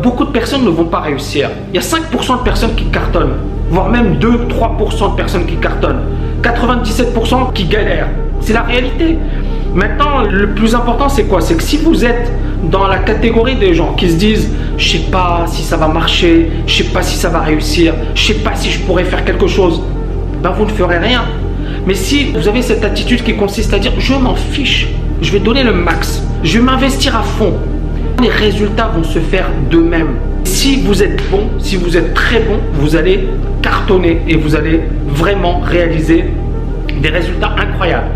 Beaucoup de personnes ne vont pas réussir. Il y a 5% de personnes qui cartonnent, voire même 2-3% de personnes qui cartonnent. 97% qui galèrent. C'est la réalité. Maintenant, le plus important, c'est quoi? C'est que si vous êtes dans la catégorie des gens qui se disent je sais pas si ça va marcher, je sais pas si ça va réussir, je sais pas si je pourrais faire quelque chose, ben vous ne ferez rien. Mais si vous avez cette attitude qui consiste à dire je m'en fiche, je vais donner le max, je vais m'investir à fond, les résultats vont se faire d'eux-mêmes. Si vous êtes bon, si vous êtes très bon, vous allez cartonner et vous allez vraiment réaliser des résultats incroyables.